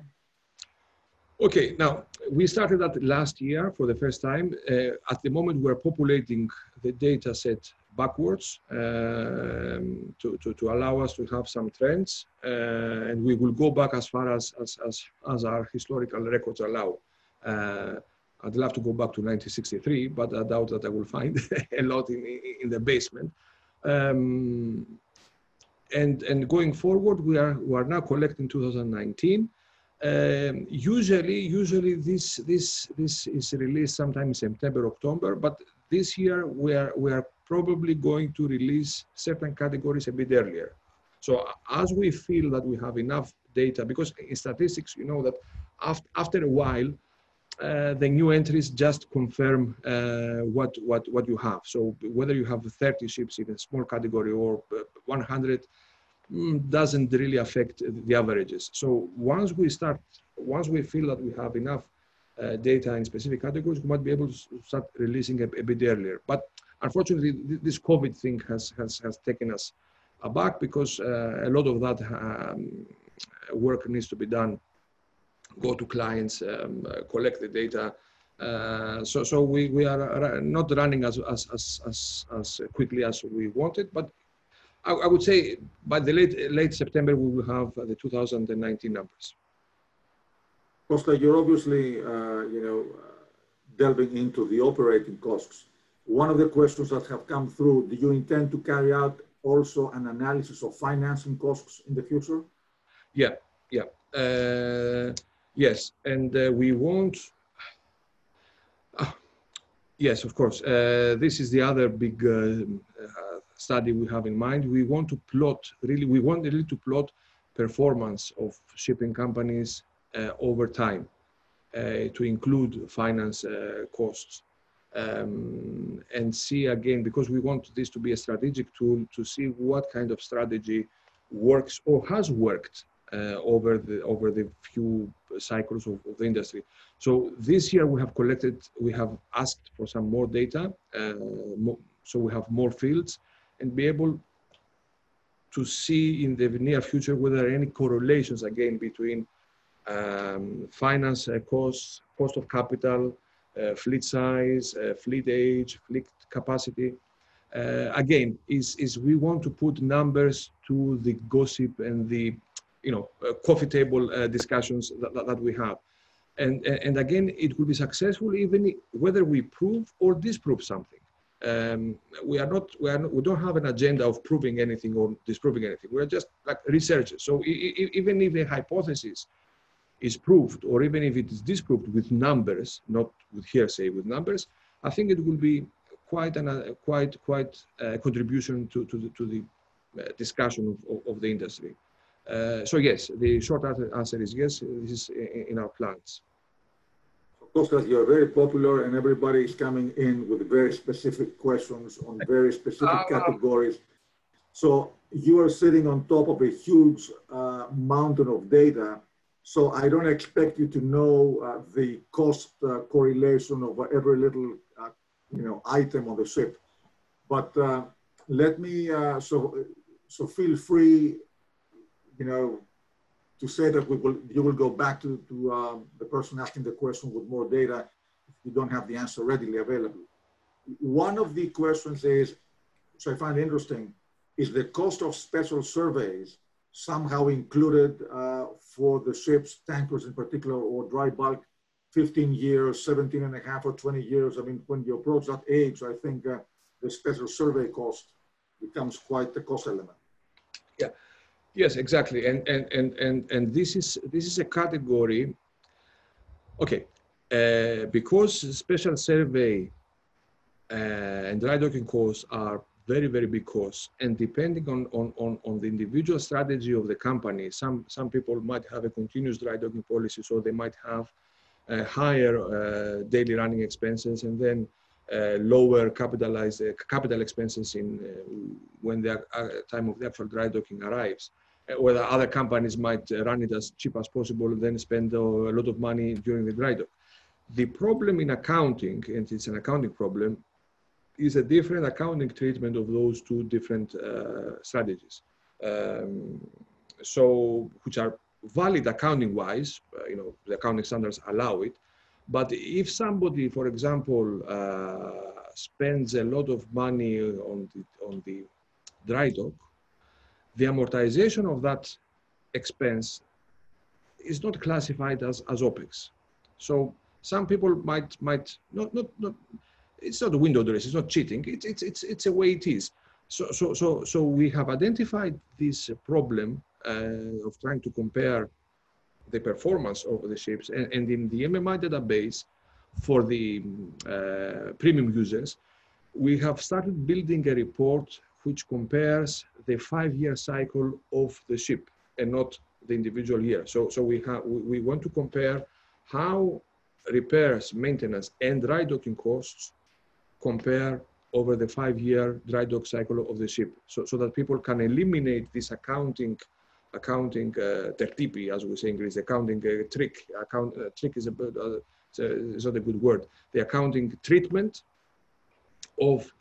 Okay, now we started that last year for the first time. Uh, at the moment, we're populating the data set backwards um, to, to, to, allow us to have some trends. Uh, and we will go back as far as, as, as, as our historical records allow. Uh, I'd love to go back to 1963, but I doubt that I will find a lot in, in the basement. Um, and, and going forward, we are, we are now collecting 2019. Um, usually, usually this, this, this is released sometime in September, October, but this year we are, we are probably going to release certain categories a bit earlier. So as we feel that we have enough data, because in statistics, you know that after, after a while, uh, the new entries just confirm uh, what, what, what you have. So whether you have 30 ships in a small category or uh, 100 mm, doesn't really affect the averages. So once we start, once we feel that we have enough uh, data in specific categories, we might be able to start releasing a, a bit earlier. But unfortunately, this COVID thing has, has, has taken us aback because uh, a lot of that um, work needs to be done go to clients, um, uh, collect the data. Uh, so, so we, we are not running as, as, as, as, as quickly as we wanted, but I, I, would say by the late, late September, we will have the 2019 numbers. Costa, you're obviously, uh, you know, delving into the operating costs. One of the questions that have come through, do you intend to carry out also an analysis of financing costs in the future? Yeah, yeah. Uh, Yes, and uh, we won't. Uh, yes, of course. Uh, this is the other big uh, uh, study we have in mind. We want to plot really. We want really to plot performance of shipping companies uh, over time to include finance costs. Um, and see again because we want this to be a strategic tool to see what kind of strategy works or has worked uh, over the over the few cycles of, of, the industry. So this year we have collected, we have asked for some more data, uh, so we have more fields, and be able to see in the near future whether there are any correlations again between um, finance uh, costs, cost of capital, uh, fleet size, uh, fleet age, fleet capacity. Uh, again, is, is we want to put numbers to the gossip and the you know, uh, coffee table uh, discussions that, that, that, we have. And, and again, it will be successful even whether we prove or disprove something. Um, we are not, we are not, we don't have an agenda of proving anything or disproving anything. We're just like researchers. So even if a hypothesis is proved, or even if it is disproved with numbers, not with hearsay, with numbers, I think it will be quite an, uh, quite, quite a contribution to, to the, to the uh, discussion of, of, of the industry. Uh, so yes, the short answer is yes, this is in our plans. Kostas, you're very popular and everybody is coming in with very specific questions on very specific uh, categories. So you are sitting on top of a huge uh, mountain of data. So I don't expect you to know uh, the cost uh, correlation of every little, uh, you know, item on the ship. But let me, so, so feel free you know, to say that we will, you will go back to, to um, the person asking the question with more data if you don't have the answer readily available. One of the questions is, which I find interesting, is the cost of special surveys somehow included uh, for the ships, tankers in particular, or dry bulk, 15 years, 17 and a half or 20 years. I mean, when you approach that age, I think uh, the special survey cost becomes quite a cost element. Yeah. Yes, exactly. And, and, and, and, and this, is, this is a category, okay, uh, because special survey uh, and dry docking costs are very, very big costs. And depending on, on, on, on the individual strategy of the company, some, some people might have a continuous dry docking policy, so they might have uh, higher uh, daily running expenses. And then uh, lower capitalized uh, capital expenses in uh, when the uh, time of the actual dry docking arrives. Uh, whether other companies might run it as cheap as possible, and then spend a lot of money during the dry dock. The problem in accounting, and it's an accounting problem, is a different accounting treatment of those two different strategies. Um, so, which are valid accounting wise, you know, the accounting standards allow it, but if somebody, for example, uh, spends a lot of money on the, on the dry dock, the amortization of that expense is not classified as, as OPEX. So some people might, might not, not, not, it's not a window dress, it's not cheating, it's, it's, it's, it's a way it is. So, so, so, so we have identified this problem uh, of trying to compare the performance of the ships. And, and in the MMI database for the uh, premium users, we have started building a report which compares the five-year cycle of the ship and not the individual year. So, so we, have, we, want to compare how repairs, maintenance, and dry docking costs compare over the five-year dry dock cycle of the ship, so, so that people can eliminate this accounting accounting uh, tertipi, as we say in Greece, accounting uh, trick. Account uh, trick is a, uh, is not a good word. The accounting treatment of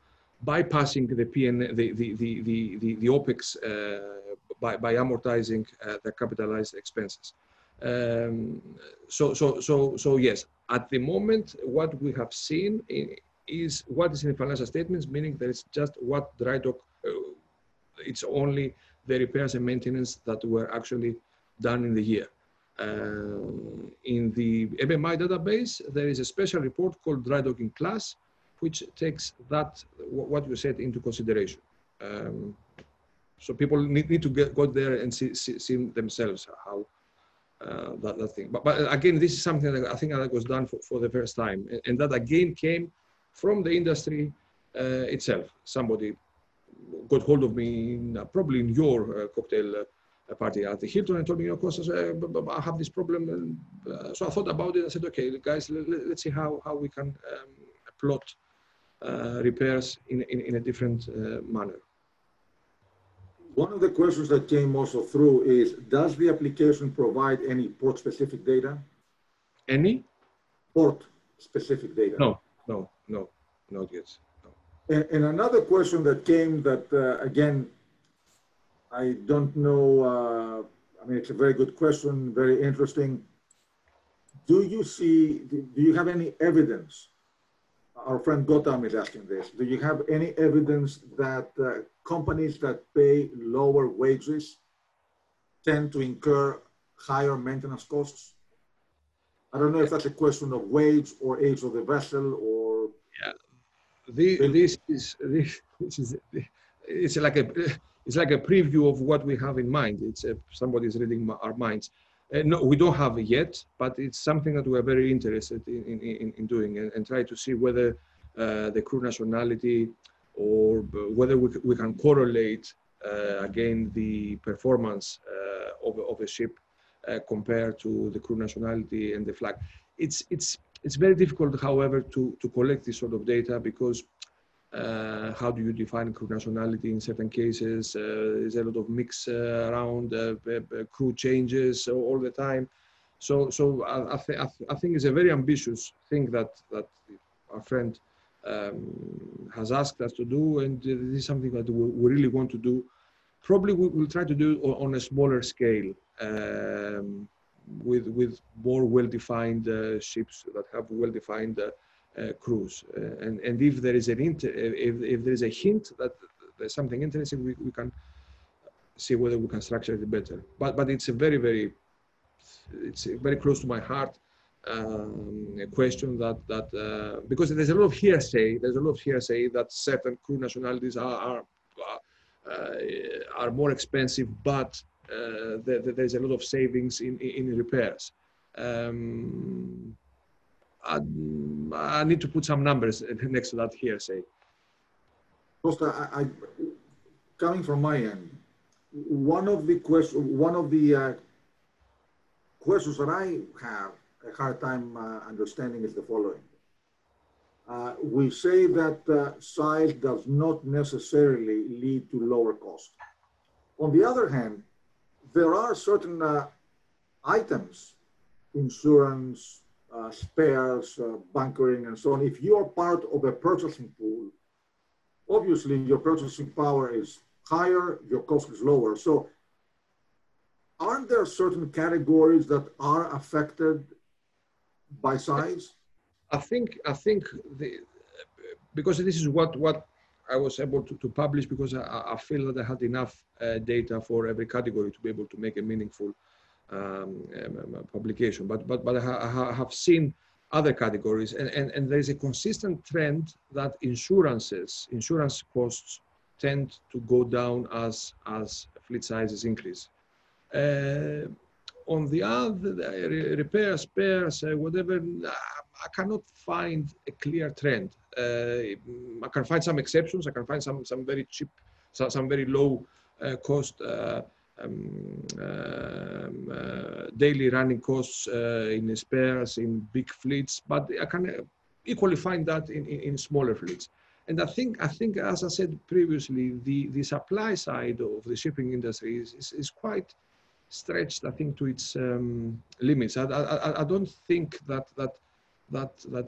bypassing the PN, the the the the the, OPEX uh, by by amortizing uh, the capitalized expenses. Um, so so so so yes, at the moment, what we have seen in, is what is in the financial statements, meaning that it's just what dry dock. it's only the repairs and maintenance that were actually done in the year. Uh, in the MMI database, there is a special report called dry docking class, which takes that, what you said, into consideration. Um, so people need, need to get, go there and see, see, see themselves how uh, that, that thing. But, but again, this is something that I think that was done for, for the first time. And, that again came from the industry uh, itself. Somebody got hold of me in, uh, probably in your uh, cocktail uh, party at the Hilton and told me, you know, Kostas, I have this problem. And, so I thought about it. I said, okay, guys, let, us see how, how we can um, plot repairs in, in, in, a different manner. One of the questions that came also through is, does the application provide any port-specific data? Any? Port-specific data. No, no, no, not yet. And, and another question that came that, uh, again, I don't know, uh, I mean, it's a very good question, very interesting. Do you see, do you have any evidence? Our friend Gautam is asking this. Do you have any evidence that uh, companies that pay lower wages tend to incur higher maintenance costs? I don't know if that's a question of wage or age of the vessel or. Yeah, the, this is this, is it's like a it's like a preview of what we have in mind. It's a, somebody's reading our minds. Uh, no, we don't have yet, but it's something that we're very interested in, in, in doing and, and, try to see whether uh, the crew nationality or whether we, we can correlate uh, again the performance uh, of, of a ship uh, compared to the crew nationality and the flag. It's, it's it's very difficult, however, to, to collect this sort of data because uh, how do you define crew nationality in certain cases? Uh, there's a lot of mix uh, around uh, crew changes all the time. So, so I, I, th I, th I, think it's a very ambitious thing that, that our friend um, has asked us to do, and this is something that we, we really want to do. Probably we will try to do on a smaller scale. Um, with with more well-defined uh, ships that have well-defined uh, crews. and and if there is an inter if if there is a hint that there's something interesting, we, we can see whether we can structure it better. But but it's a very very it's very close to my heart um, question that that uh, because there's a lot of hearsay. There's a lot of hearsay that certain crew nationalities are are, uh, are more expensive, but uh, there's a lot of savings in, in repairs. Um, I, I, need to put some numbers next to that here, say. Costa, I, I, coming from my end, one of the questions, one of the uh, questions that I have a hard time uh, understanding is the following. uh, we say that uh, size does not necessarily lead to lower cost. On the other hand, there are certain uh, items, insurance, uh, spares, uh, bunkering, and so on. If you are part of a purchasing pool, obviously your purchasing power is higher, your cost is lower. So aren't there certain categories that are affected by size? I think I think the because this is what what I was able to, to publish because I, I feel that I had enough uh, data for every category to be able to make a meaningful um, um, um publication. But but but I, I, have seen other categories, and, and and there is a consistent trend that insurances insurance costs tend to go down as as fleet sizes increase. Uh, on the other, repairs, spares, uh, whatever, I cannot find a clear trend. Uh, I can find some exceptions. I can find some some very cheap, some, some very low uh, cost uh, um, um, uh, daily running costs uh, in spares in big fleets, but I can equally find that in, in, in, smaller fleets. And I think, I think, as I said previously, the, the supply side of the shipping industry is, is, is quite stretched, I think, to its um, limits. I, I, I don't think that that that that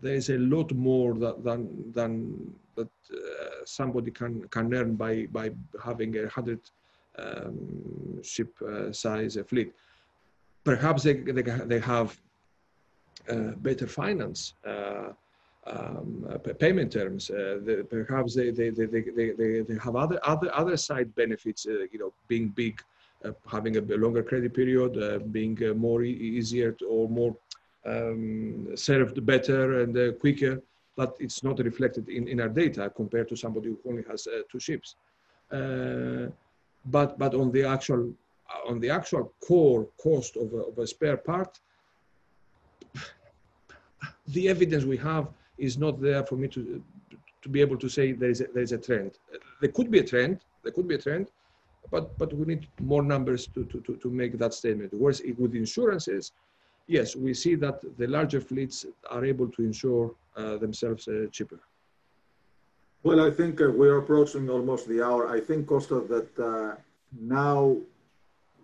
there is a lot more that, than than that uh, somebody can can earn by by having a hundred um, ship uh, size fleet. Perhaps they they, they have uh, better finance. Uh, um, payment terms. Uh, perhaps they, they, they, they, they, they have other, other, other side benefits, uh, you know, being big, having a longer credit period, being more e easier to, or more um, served better and uh, quicker, but it's not reflected in, in our data compared to somebody who only has uh, two ships. But but on the actual on the actual core cost of a, of a spare part, the evidence we have is not there for me to to be able to say there is a, there is a trend. There could be a trend. There could be a trend, but but we need more numbers to to to, to make that statement. Whereas with insurances, yes, we see that the larger fleets are able to insure uh, themselves uh, cheaper. Well, I think uh, we're approaching almost the hour. I think, Costa, that uh, now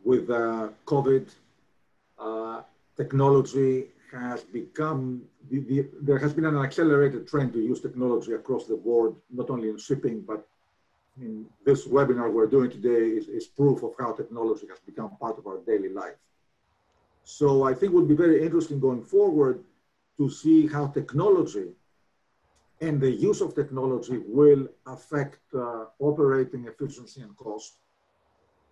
with uh, COVID, uh, technology has become, the, the, there has been an accelerated trend to use technology across the board, not only in shipping, but in this webinar we're doing today is, is proof of how technology has become part of our daily life. So I think it would be very interesting going forward to see how technology and the use of technology will affect uh, operating efficiency and cost.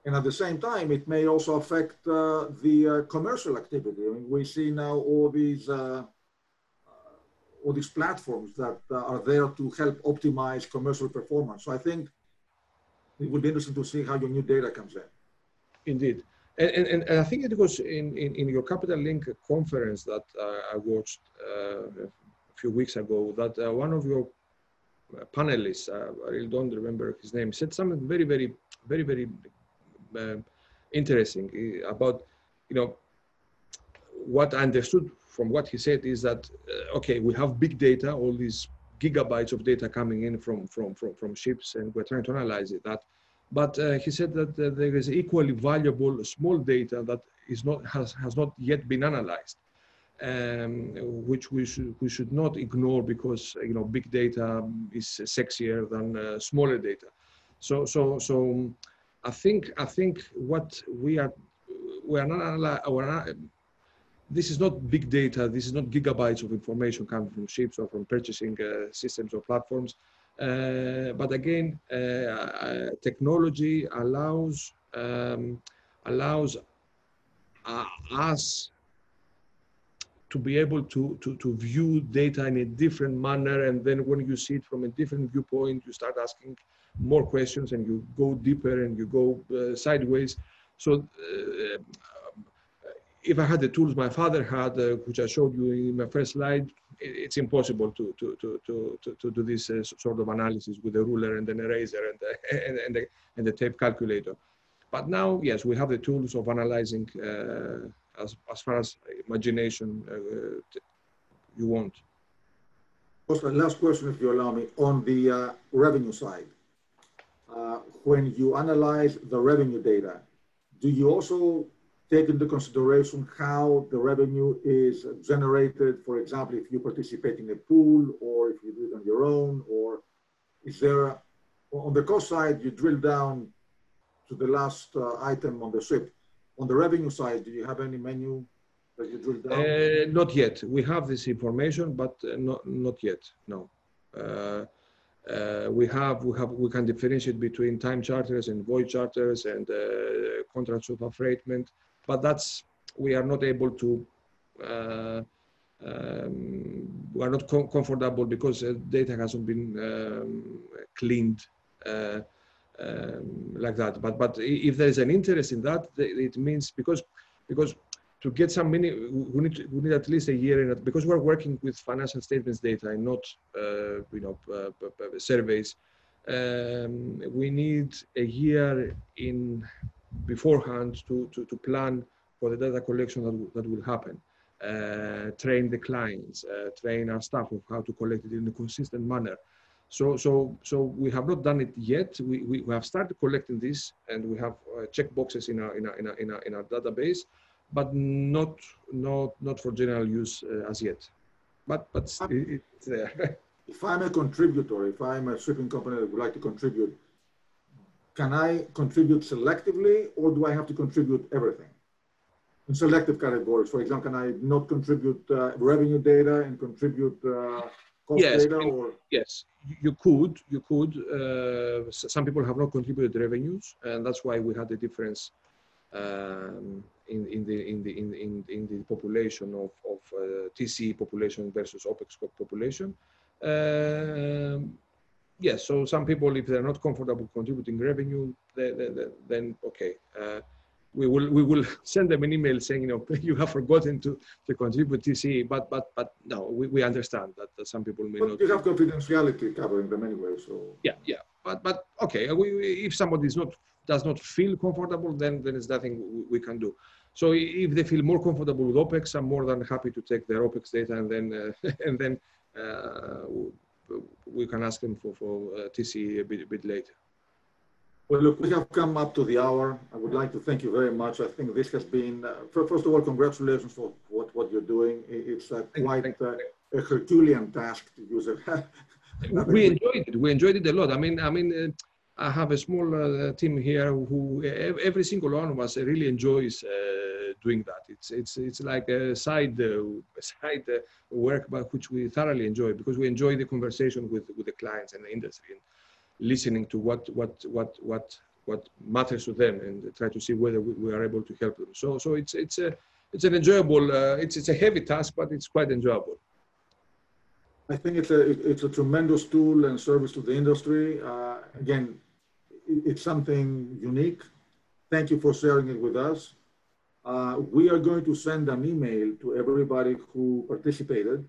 And at the same time, it may also affect uh, the uh, commercial activity. I mean, we see now all these uh, uh, all these platforms that uh, are there to help optimize commercial performance. So I think it would be interesting to see how your new data comes in. Indeed. And, and, and I think it was in, in, in your Capital Link conference that I watched few weeks ago that uh, one of your uh, panelists, uh, I really don't remember his name, said something very, very, very, very uh, interesting about, you know, what I understood from what he said is that, okay, we have big data, all these gigabytes of data coming in from, from, from, from ships, and we're trying to analyze it. That but uh, he said that uh, there is equally valuable small data that is not, has, has not yet been analyzed, um, which we should, we should not ignore because you know, big data is sexier than uh, smaller data. So, so, so I think, I think what we are, we are not, we're not this is not big data. This is not gigabytes of information coming from ships or from purchasing uh, systems or platforms. Uh, but again, uh, uh, technology allows um, allows us to be able to, to, to view data in a different manner. And then when you see it from a different viewpoint, you start asking more questions and you go deeper and you go uh, sideways. So uh, if I had the tools my father had, uh, which I showed you in my first slide, it's impossible to, to, to, to, to, do this uh, sort of analysis with a ruler and an eraser and, and, and, the, and the tape calculator. But now, yes, we have the tools of analyzing uh, as, as far as imagination uh, you want. Last question, if you allow me, on the uh, revenue side. Uh, when you analyze the revenue data, do you also take into consideration how the revenue is generated? For example, if you participate in a pool or if you do it on your own, or is there, on the cost side, you drill down to the last uh, item on the ship. On the revenue side, do you have any menu that you drill down? Uh, not yet. We have this information, but uh, not not yet. No. Uh, uh, we have we have we can differentiate between time charters and voyage charters and uh, contracts of affreightment, but that's we are not able to. Um, we are not com comfortable because data hasn't been um, cleaned um, like that. But but if there is an interest in that, it means because because to get some mini, we need we need at least a year in because we're working with financial statements data and not uh, you know surveys. Um, we need a year in beforehand to, to, to plan for the data collection that, that will happen. Uh, train the clients, uh, train our staff of how to collect it in a consistent manner. So, so, so we have not done it yet. We, we, we have started collecting this and we have uh, check boxes in our, in our, in our, in our, in our database, but not, not, not for general use uh, as yet. But, but it, it's there. if I'm a contributor, if I'm a shipping company that would like to contribute, can I contribute selectively or do I have to contribute everything? In selective categories, for example, can I not contribute uh, revenue data and contribute yes, or? yes, you could, you could. Uh, some people have not contributed revenues, and that's why we had the difference um, in, in the in the in, in, in the population of, of uh, TC population versus OPEX population. Um, yes, so some people, if they're not comfortable contributing revenue, they, they, they, then okay. Uh, we will we will send them an email saying you know you have forgotten to to contribute TCE, but but but no, we, we understand that, that some people may but not. You have confidentiality covering them anyway, so. Yeah, yeah, but but okay, we, we, if somebody is not does not feel comfortable, then then there's nothing we, we, can do. So if they feel more comfortable with OPEX, I'm more than happy to take their OPEX data and then uh, and then uh, we can ask them for for uh, TCE a bit a bit later. Well, look, we have come up to the hour. I would like to thank you very much. I think this has been, uh, first of all, congratulations for what, what you're doing. It's uh, quite uh, a Herculean task to use it. we enjoyed it. We enjoyed it a lot. I mean, I mean, uh, I have a small uh, team here who every single one of us really enjoys uh, doing that. It's it's it's like a side side work, but which we thoroughly enjoy because we enjoy the conversation with with the clients and the industry. And, listening to what what what what what matters to them and try to see whether we, we are able to help them. So so it's it's a it's an enjoyable uh, it's it's a heavy task, but it's quite enjoyable. I think it's a it's a tremendous tool and service to the industry. Uh, again, it's something unique. Thank you for sharing it with us. Uh, we are going to send an email to everybody who participated,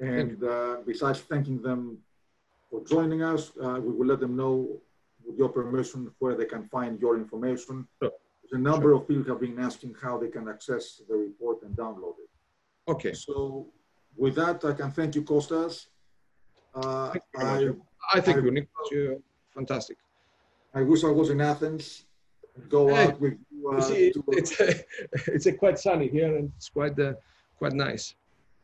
and uh, besides thanking them for joining us. Uh, we will let them know, with your permission, where they can find your information. Sure. There's a number sure. of people have been asking how they can access the report and download it. Okay. So with that, I can thank you, Costas. Uh, I, I thank I, you, Nick. You're fantastic. I wish I was in Athens. Go hey, out with you. Uh, see, it's, a, it's a quite sunny here and it's quite uh, quite nice.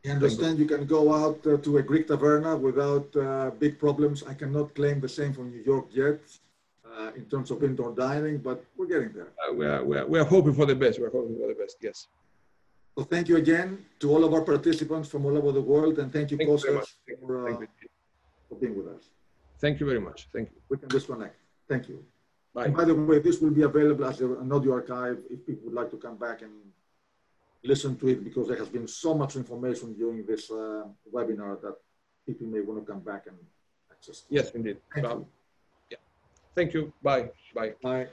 I understand you can go out uh, to a Greek taverna without uh, big problems. I cannot claim the same from New York yet uh, in terms of indoor dining, but we're getting there. Uh, we, are, we, are, we are hoping for the best. We're hoping for the best, yes. So thank you again to all of our participants from all over the world, and thank you, thank Kostas, you for, uh, for being with us. Thank you very much. Thank you. We can disconnect. Thank you. Bye. And by the way, this will be available as an audio archive if people would like to come back and listen to it because there has been so much information during this uh, webinar that people may want to come back and access. Yes, indeed. Thank you. Yeah. Thank you. Bye. Bye. Bye.